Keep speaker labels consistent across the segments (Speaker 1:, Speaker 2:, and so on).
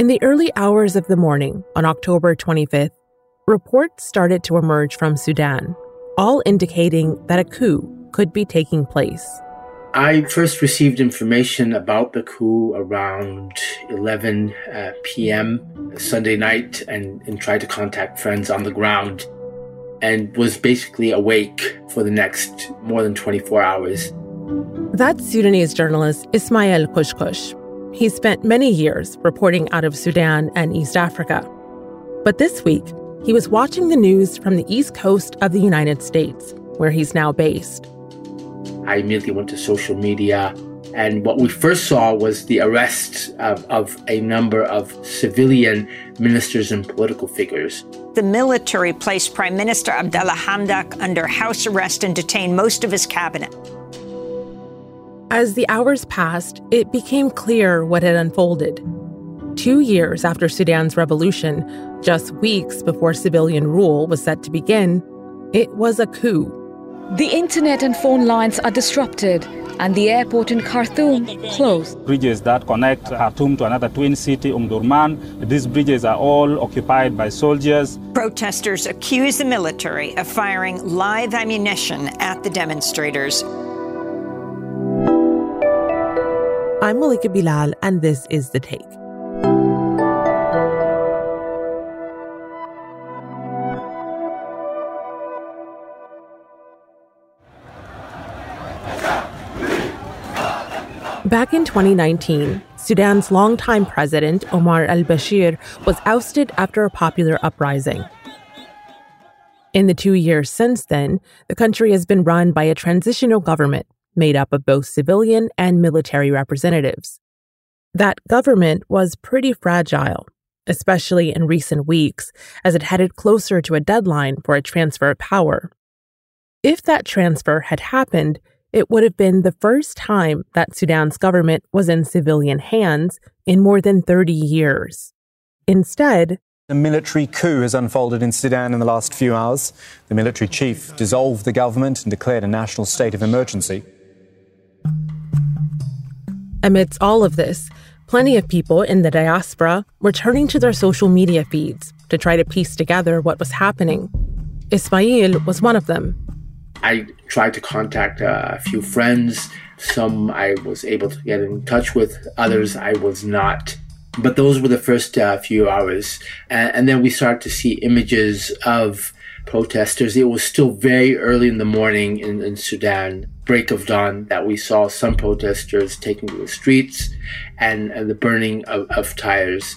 Speaker 1: In the early hours of the morning on October 25th, reports started to emerge from Sudan, all indicating that a coup could be taking place.
Speaker 2: I first received information about the coup around 11 uh, p.m. Sunday night and, and tried to contact friends on the ground and was basically awake for the next more than 24 hours.
Speaker 1: That's Sudanese journalist Ismail Kushkush. He spent many years reporting out of Sudan and East Africa. But this week, he was watching the news from the east coast of the United States, where he's now based.
Speaker 2: I immediately went to social media, and what we first saw was the arrest of, of a number of civilian ministers and political figures.
Speaker 3: The military placed Prime Minister Abdalla Hamdok under house arrest and detained most of his cabinet.
Speaker 1: As the hours passed, it became clear what had unfolded. Two years after Sudan's revolution, just weeks before civilian rule was set to begin, it was a coup.
Speaker 4: The internet and phone lines are disrupted, and the airport in Khartoum closed.
Speaker 5: Bridges that connect Khartoum to another twin city, umm Omdurman, these bridges are all occupied by soldiers.
Speaker 3: Protesters accuse the military of firing live ammunition at the demonstrators.
Speaker 1: I'm Malika Bilal, and this is The Take. Back in 2019, Sudan's longtime president, Omar al Bashir, was ousted after a popular uprising. In the two years since then, the country has been run by a transitional government made up of both civilian and military representatives. That government was pretty fragile, especially in recent weeks, as it headed closer to a deadline for a transfer of power. If that transfer had happened, it would have been the first time that Sudan's government was in civilian hands in more than 30 years. Instead,
Speaker 6: a military coup has unfolded in Sudan in the last few hours. The military chief dissolved the government and declared a national state of emergency.
Speaker 1: Amidst all of this, plenty of people in the diaspora were turning to their social media feeds to try to piece together what was happening. Ismail was one of them.
Speaker 2: I tried to contact a few friends. Some I was able to get in touch with, others I was not. But those were the first uh, few hours. And, and then we started to see images of protesters. It was still very early in the morning in, in Sudan, break of dawn, that we saw some protesters taking to the streets and, and the burning of, of tires.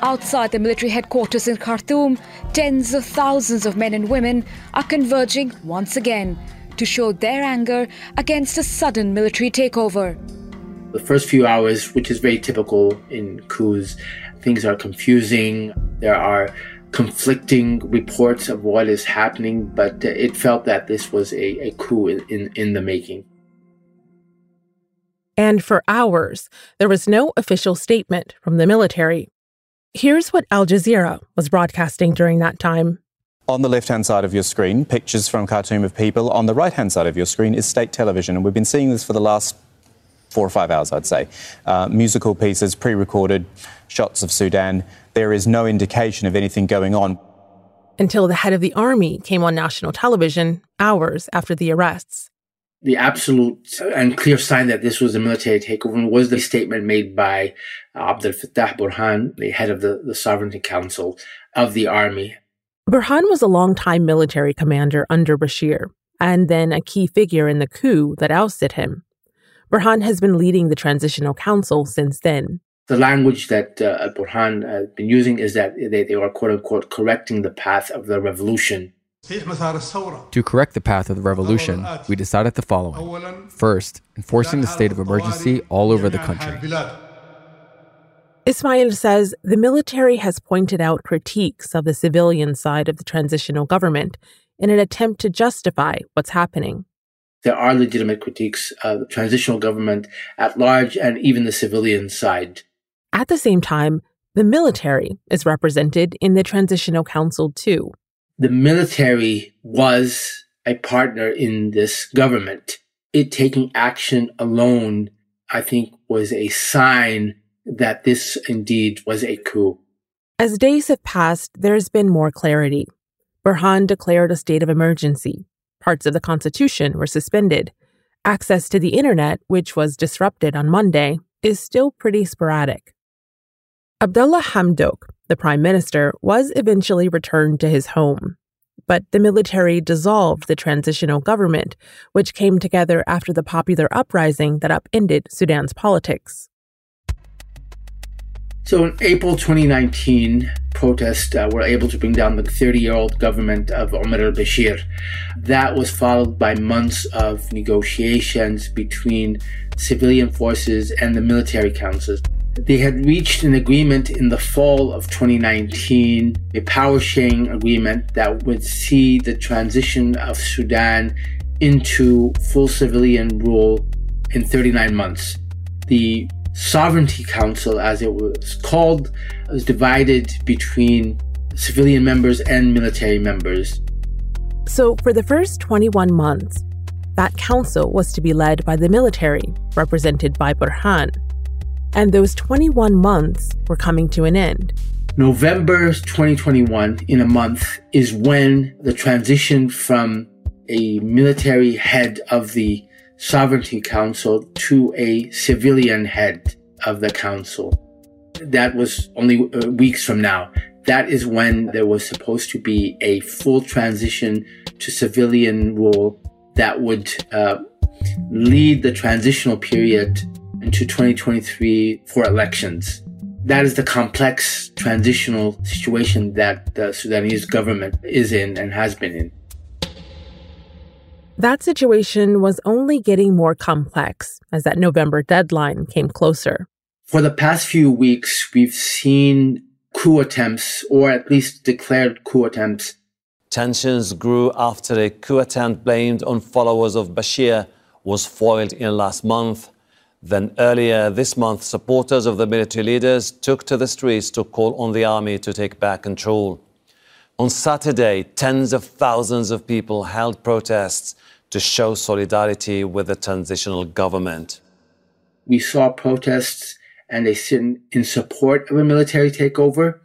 Speaker 4: Outside the military headquarters in Khartoum, tens of thousands of men and women are converging once again to show their anger against a sudden military takeover.
Speaker 2: The first few hours, which is very typical in coups, things are confusing. There are conflicting reports of what is happening, but it felt that this was a, a coup in, in, in the making.
Speaker 1: And for hours, there was no official statement from the military. Here's what Al Jazeera was broadcasting during that time.
Speaker 6: On the left hand side of your screen, pictures from Khartoum of people. On the right hand side of your screen is state television. And we've been seeing this for the last four or five hours, I'd say. Uh, musical pieces, pre recorded shots of Sudan. There is no indication of anything going on.
Speaker 1: Until the head of the army came on national television hours after the arrests.
Speaker 2: The absolute and clear sign that this was a military takeover was the statement made by Abdel Fattah Burhan, the head of the, the Sovereignty Council of the army.
Speaker 1: Burhan was a longtime military commander under Bashir, and then a key figure in the coup that ousted him. Burhan has been leading the Transitional Council since then.
Speaker 2: The language that uh, Burhan has been using is that they, they are quote unquote correcting the path of the revolution.
Speaker 7: To correct the path of the revolution, we decided the following. First, enforcing the state of emergency all over the country.
Speaker 1: Ismail says the military has pointed out critiques of the civilian side of the transitional government in an attempt to justify what's happening
Speaker 2: there are legitimate critiques of the transitional government at large and even the civilian side.
Speaker 1: At the same time, the military is represented in the Transitional Council too.
Speaker 2: The military was a partner in this government. It taking action alone, I think, was a sign that this indeed was a coup.
Speaker 1: As days have passed, there's been more clarity. Burhan declared a state of emergency. Parts of the constitution were suspended. Access to the internet, which was disrupted on Monday, is still pretty sporadic. Abdalla Hamdok, the prime minister, was eventually returned to his home. But the military dissolved the transitional government, which came together after the popular uprising that upended Sudan's politics.
Speaker 2: So in April 2019, protests uh, were able to bring down the 30 year old government of Omar al Bashir. That was followed by months of negotiations between civilian forces and the military councils. They had reached an agreement in the fall of 2019, a power sharing agreement that would see the transition of Sudan into full civilian rule in 39 months. The Sovereignty Council, as it was called, was divided between civilian members and military members.
Speaker 1: So, for the first 21 months, that council was to be led by the military, represented by Burhan. And those 21 months were coming to an end.
Speaker 2: November 2021, in a month, is when the transition from a military head of the Sovereignty Council to a civilian head of the council. That was only uh, weeks from now. That is when there was supposed to be a full transition to civilian rule that would uh, lead the transitional period into 2023 for elections. That is the complex transitional situation that the Sudanese government is in and has been in.
Speaker 1: That situation was only getting more complex as that November deadline came closer.
Speaker 2: For the past few weeks, we've seen coup attempts, or at least declared coup attempts.
Speaker 8: Tensions grew after a coup attempt blamed on followers of Bashir was foiled in last month. Then earlier this month, supporters of the military leaders took to the streets to call on the army to take back control. On Saturday, tens of thousands of people held protests to show solidarity with the transitional government.
Speaker 2: We saw protests and they sit in support of a military takeover,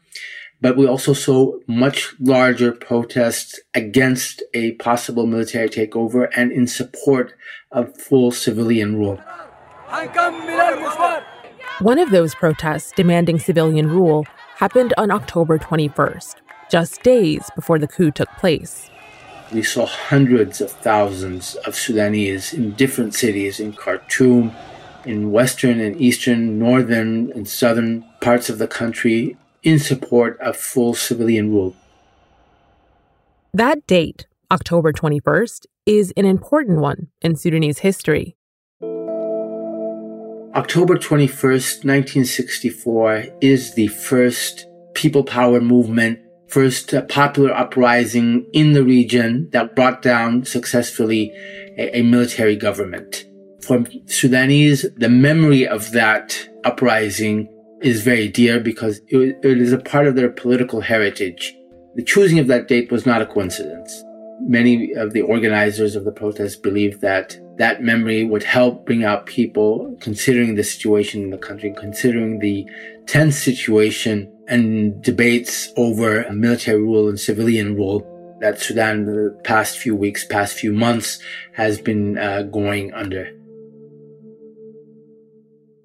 Speaker 2: but we also saw much larger protests against a possible military takeover and in support of full civilian rule.
Speaker 1: One of those protests demanding civilian rule happened on October 21st just days before the coup took place.
Speaker 2: We saw hundreds of thousands of Sudanese in different cities in Khartoum, in western and eastern, northern and southern parts of the country in support of full civilian rule.
Speaker 1: That date, October 21st, is an important one in Sudanese history.
Speaker 2: October 21st, 1964, is the first people power movement first uh, popular uprising in the region that brought down successfully a, a military government. For Sudanese, the memory of that uprising is very dear because it, it is a part of their political heritage. The choosing of that date was not a coincidence. Many of the organizers of the protest believed that that memory would help bring out people considering the situation in the country, considering the tense situation and debates over military rule and civilian rule that Sudan the past few weeks, past few months has been uh, going under.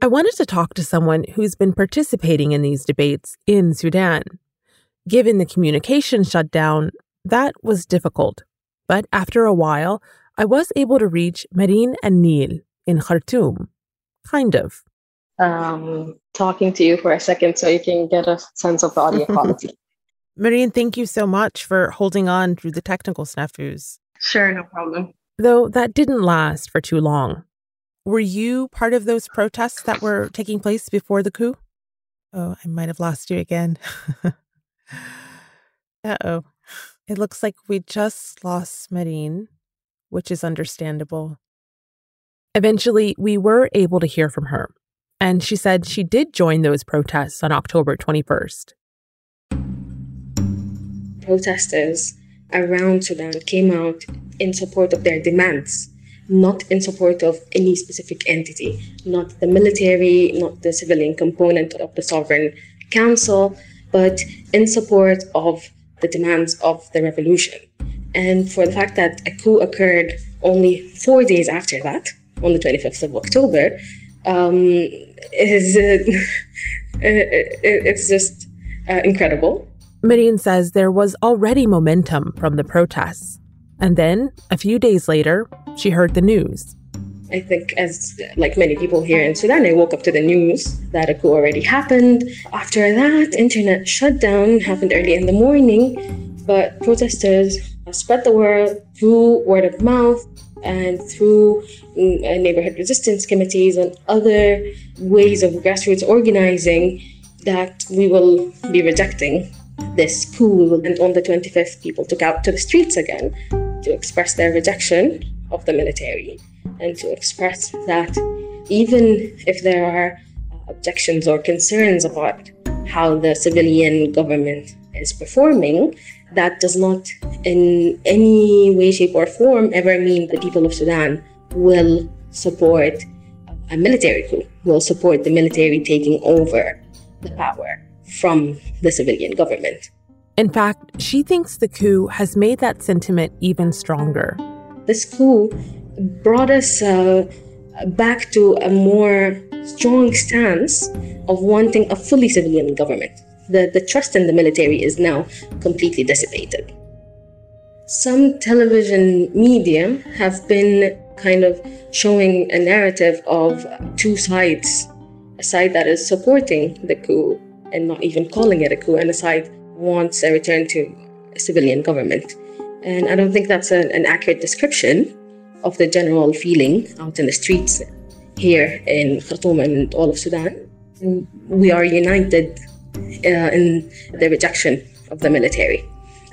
Speaker 1: I wanted to talk to someone who's been participating in these debates in Sudan. Given the communication shutdown, that was difficult. But after a while, I was able to reach Marine Alneel in Khartoum. Kind of
Speaker 9: um, talking to you for a second so you can get a sense of the audio quality.
Speaker 1: Marine, thank you so much for holding on through the technical snafus.
Speaker 9: Sure, no problem.
Speaker 1: Though that didn't last for too long. Were you part of those protests that were taking place before the coup? Oh, I might have lost you again. uh oh. It looks like we just lost Marine, which is understandable. Eventually, we were able to hear from her, and she said she did join those protests on October 21st.
Speaker 9: Protesters around Sudan came out in support of their demands. not in support of any specific entity, not the military, not the civilian component of the sovereign council, but in support of the demands of the revolution. And for the fact that a coup occurred only four days after that, on the 25th of October, um, is uh, it's just uh, incredible.
Speaker 1: Marine says there was already momentum from the protests. And then, a few days later, she heard the news.
Speaker 9: I think, as like many people here in Sudan, I woke up to the news that a coup already happened. After that, internet shutdown happened early in the morning, but protesters spread the word through word of mouth and through mm, uh, neighborhood resistance committees and other ways of grassroots organizing that we will be rejecting this coup. And on the 25th, people took out to the streets again to express their rejection of the military and to express that even if there are objections or concerns about how the civilian government is performing, that does not in any way, shape, or form ever mean the people of Sudan will support a military coup, will support the military taking over the power from the civilian government.
Speaker 1: In fact, she thinks the coup has made that sentiment even stronger.
Speaker 9: This coup brought us uh, back to a more strong stance of wanting a fully civilian government. The, the trust in the military is now completely dissipated. Some television media have been kind of showing a narrative of two sides a side that is supporting the coup and not even calling it a coup, and a side wants a return to a civilian government. And I don't think that's a, an accurate description of the general feeling out in the streets here in Khartoum and all of Sudan. We are united in the rejection of the military.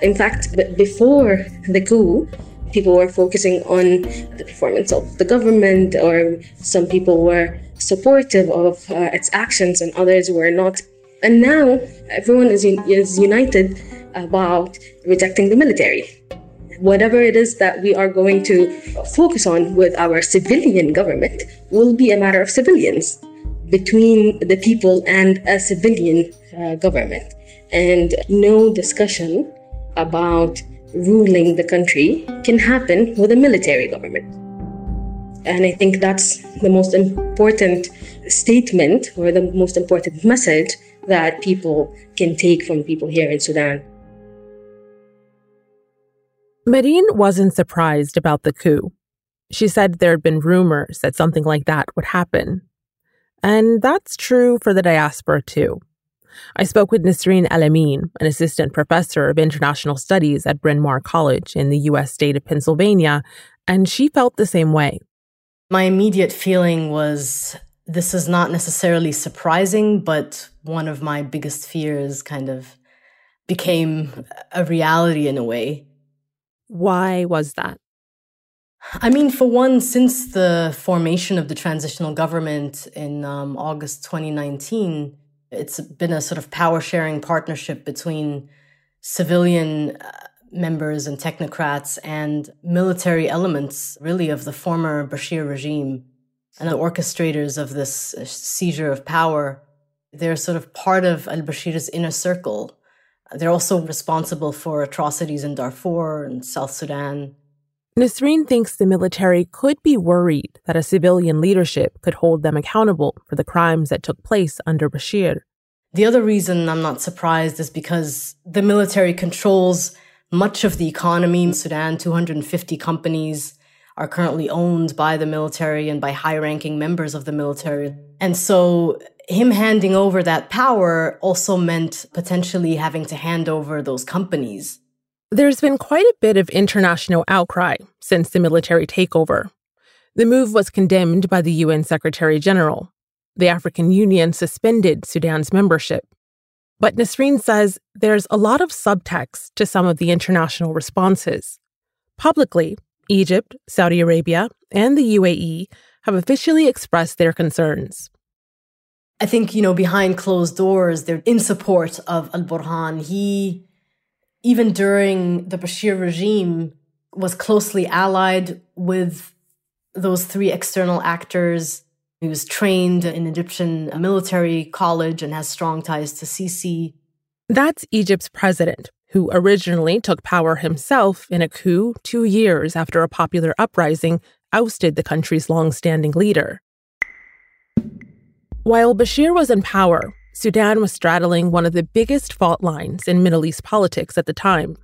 Speaker 9: In fact, before the coup, people were focusing on the performance of the government, or some people were supportive of uh, its actions and others were not. And now everyone is, is united about rejecting the military whatever it is that we are going to focus on with our civilian government will be a matter of civilians between the people and a civilian uh, government. And no discussion about ruling the country can happen with a military government. And I think that's the most important statement or the most important message that people can take from people here in Sudan.
Speaker 1: Marine wasn't surprised about the coup. She said there had been rumors that something like that would happen. And that's true for the diaspora too. I spoke with Nisrin Elamin, an assistant professor of international studies at Bryn Mawr College in the U.S. state of Pennsylvania, and she felt the same way.
Speaker 10: My immediate feeling was this is not necessarily surprising, but one of my biggest fears kind of became a reality in a way.
Speaker 1: Why was that?
Speaker 10: I mean, for one, since the formation of the transitional government in um, August 2019, it's been a sort of power sharing partnership between civilian uh, members and technocrats and military elements, really, of the former Bashir regime and the orchestrators of this uh, seizure of power. They're sort of part of al Bashir's inner circle they're also responsible for atrocities in Darfur and South Sudan.
Speaker 1: Nisrin thinks the military could be worried that a civilian leadership could hold them accountable for the crimes that took place under Bashir.
Speaker 10: The other reason I'm not surprised is because the military controls much of the economy in Sudan. 250 companies are currently owned by the military and by high ranking members of the military. And so him handing over that power also meant potentially having to hand over those companies.
Speaker 1: There's been quite a bit of international outcry since the military takeover. The move was condemned by the UN Secretary General. The African Union suspended Sudan's membership. But Nisrin says there's a lot of subtext to some of the international responses. Publicly, Egypt, Saudi Arabia, and the UAE have officially expressed their concerns.
Speaker 10: I think, you know, behind closed doors, they're in support of Al Burhan. He, even during the Bashir regime, was closely allied with those three external actors. He was trained in Egyptian military college and has strong ties to Sisi.
Speaker 1: That's Egypt's president, who originally took power himself in a coup two years after a popular uprising ousted the country's long-standing leader. While Bashir was in power, Sudan was straddling one of the biggest fault lines in Middle East politics at the time.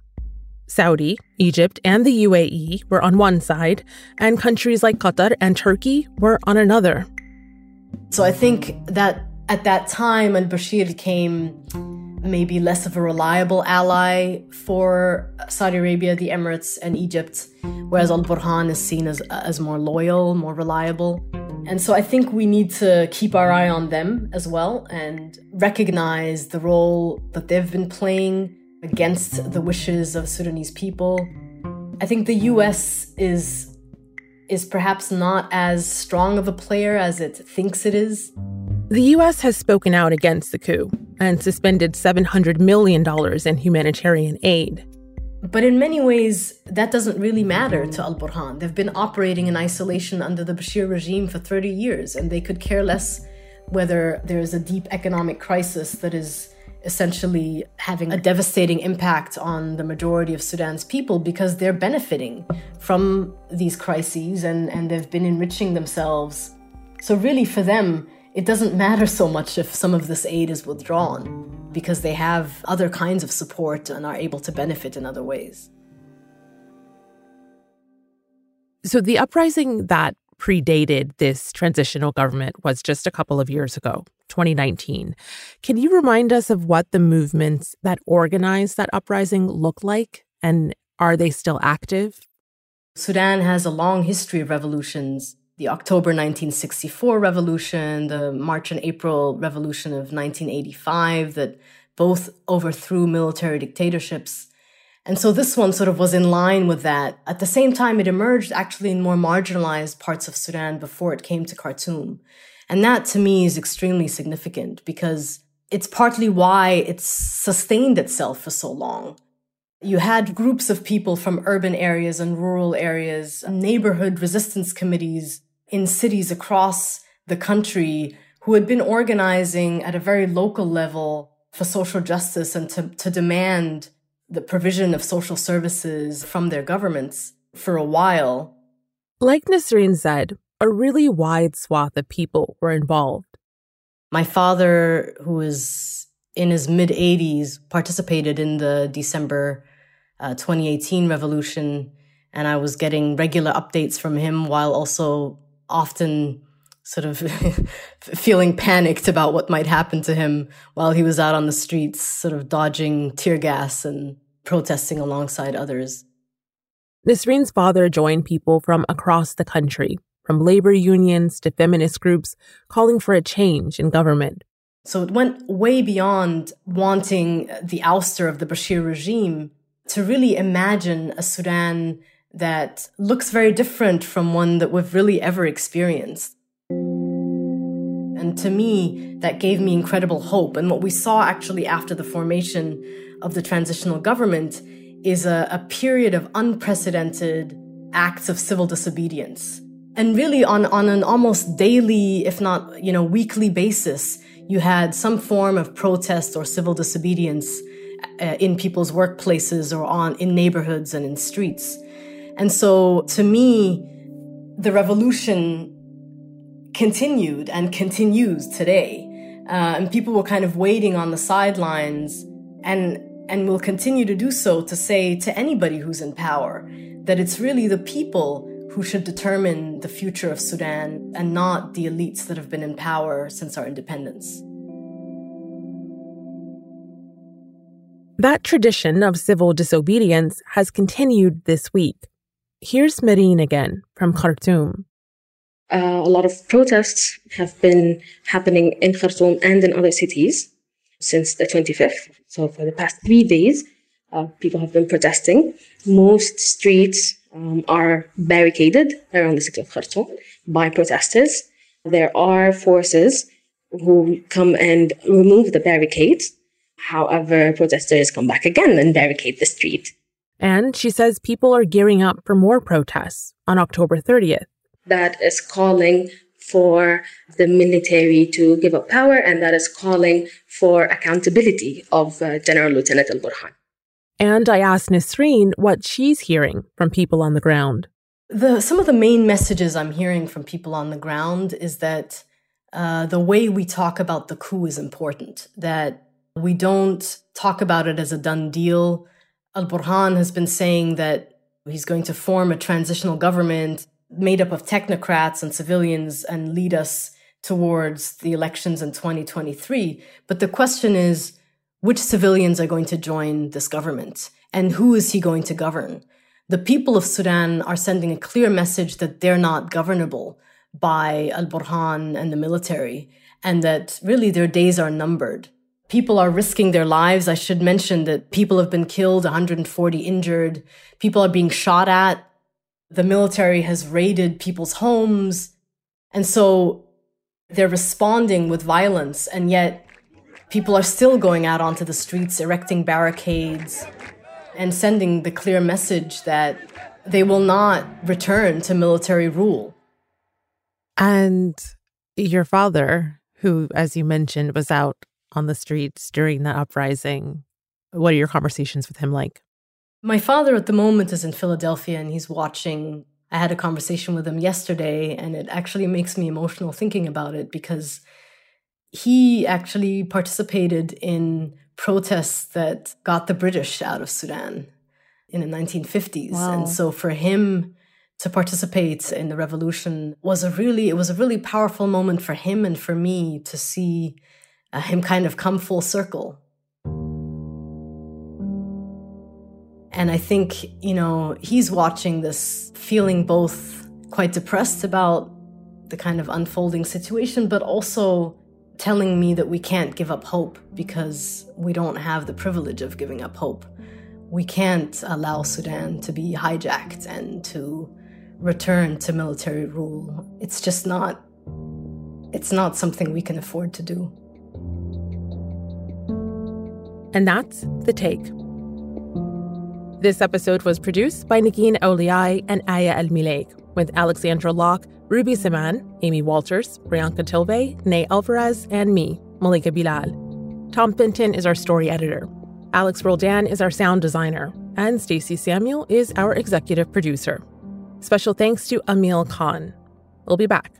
Speaker 1: Saudi, Egypt, and the UAE were on one side, and countries like Qatar and Turkey were on another.
Speaker 10: So I think that at that time, al Bashir came maybe less of a reliable ally for Saudi Arabia, the Emirates, and Egypt, whereas Al Burhan is seen as, as more loyal, more reliable. And so I think we need to keep our eye on them as well and recognize the role that they've been playing against the wishes of Sudanese people. I think the US is is perhaps not as strong of a player as it thinks it is.
Speaker 1: The US has spoken out against the coup and suspended $700 million in humanitarian aid.
Speaker 10: But in many ways, that doesn't really matter to Al Burhan. They've been operating in isolation under the Bashir regime for 30 years, and they could care less whether there's a deep economic crisis that is essentially having a devastating impact on the majority of Sudan's people because they're benefiting from these crises and, and they've been enriching themselves. So, really, for them, it doesn't matter so much if some of this aid is withdrawn because they have other kinds of support and are able to benefit in other ways.
Speaker 1: So, the uprising that predated this transitional government was just a couple of years ago, 2019. Can you remind us of what the movements that organized that uprising look like? And are they still active?
Speaker 10: Sudan has a long history of revolutions the October 1964 revolution, the March and April revolution of 1985 that both overthrew military dictatorships. And so this one sort of was in line with that. At the same time, it emerged actually in more marginalized parts of Sudan before it came to Khartoum. And that to me is extremely significant because it's partly why it's sustained itself for so long. You had groups of people from urban areas and rural areas, neighborhood resistance committees in cities across the country who had been organizing at a very local level for social justice and to, to demand the provision of social services from their governments for a while.
Speaker 1: Like Nisrin said, a really wide swath of people were involved.
Speaker 10: My father, who was in his mid 80s, participated in the December uh, 2018 revolution, and I was getting regular updates from him while also often sort of feeling panicked about what might happen to him while he was out on the streets, sort of dodging tear gas and protesting alongside others.
Speaker 1: Nisrin's father joined people from across the country, from labor unions to feminist groups, calling for a change in government.
Speaker 10: So it went way beyond wanting the ouster of the Bashir regime to really imagine a Sudan that looks very different from one that we've really ever experienced. And to me, that gave me incredible hope. And what we saw actually after the formation of the transitional government is a, a period of unprecedented acts of civil disobedience. And really on, on an almost daily, if not, you know, weekly basis, you had some form of protest or civil disobedience uh, in people's workplaces or on in neighborhoods and in streets. And so to me, the revolution continued and continues today. Uh, and people were kind of waiting on the sidelines and and will continue to do so to say to anybody who's in power that it's really the people who should determine the future of Sudan and not the elites that have been in power since our independence.
Speaker 1: That tradition of civil disobedience has continued this week. Here's Marine again from Khartoum.
Speaker 9: Uh, a lot of protests have been happening in Khartoum and in other cities since the 25th. So, for the past three days, uh, people have been protesting. Most streets um, are barricaded around the city of Khartoum by protesters. There are forces who come and remove the barricades. However, protesters come back again and barricade the street.
Speaker 1: And she says people are gearing up for more protests on October 30th.
Speaker 9: that is calling for the military to give up power and that is calling for accountability of uh, General Lieutenant Al Burhan.
Speaker 1: And I asked Nisrin what she's hearing from people on the ground.
Speaker 10: The, some of the main messages I'm hearing from people on the ground is that uh, the way we talk about the coup is important, that we don't talk about it as a done deal. Al Burhan has been saying that he's going to form a transitional government made up of technocrats and civilians and lead us towards the elections in 2023. But the question is which civilians are going to join this government and who is he going to govern? The people of Sudan are sending a clear message that they're not governable by Al Burhan and the military, and that really their days are numbered. People are risking their lives. I should mention that people have been killed, 140 injured. People are being shot at. The military has raided people's homes. And so they're responding with violence, and yet people are still going out onto the streets, erecting barricades, and sending the clear message that they will not return to military rule.
Speaker 1: And your father, who, as you mentioned, was out on the streets during that uprising, what are your conversations with him like?
Speaker 10: My father at the moment is in Philadelphia and he's watching. I had a conversation with him yesterday, and it actually makes me emotional thinking about it because he actually participated in protests that got the British out of Sudan in the 1950s. Wow. And so for him to participate in the revolution was a really it was a really powerful moment for him and for me to see Uh, him kind of come full circle. And I think, you know, he's watching this feeling both quite depressed about the kind of unfolding situation, but also telling me that we can't give up hope because we don't have the privilege of giving up hope. We can't allow Sudan to be hijacked and to return to military rule. It's just not it's not something we can afford to do.
Speaker 1: And that's the take. This episode was produced by Negin Owliaei and Aya Elmileik, with Alexandra Locke Ruby Zaman, Amy Walters, Priyanka Tilve, Ney Alvarez, and me, Malika Bilal. Tom Fenton is our story editor. Alex Roldan is our sound designer, and Stacey Samuel is our executive producer. Special thanks to Emil Khan. We'll be back.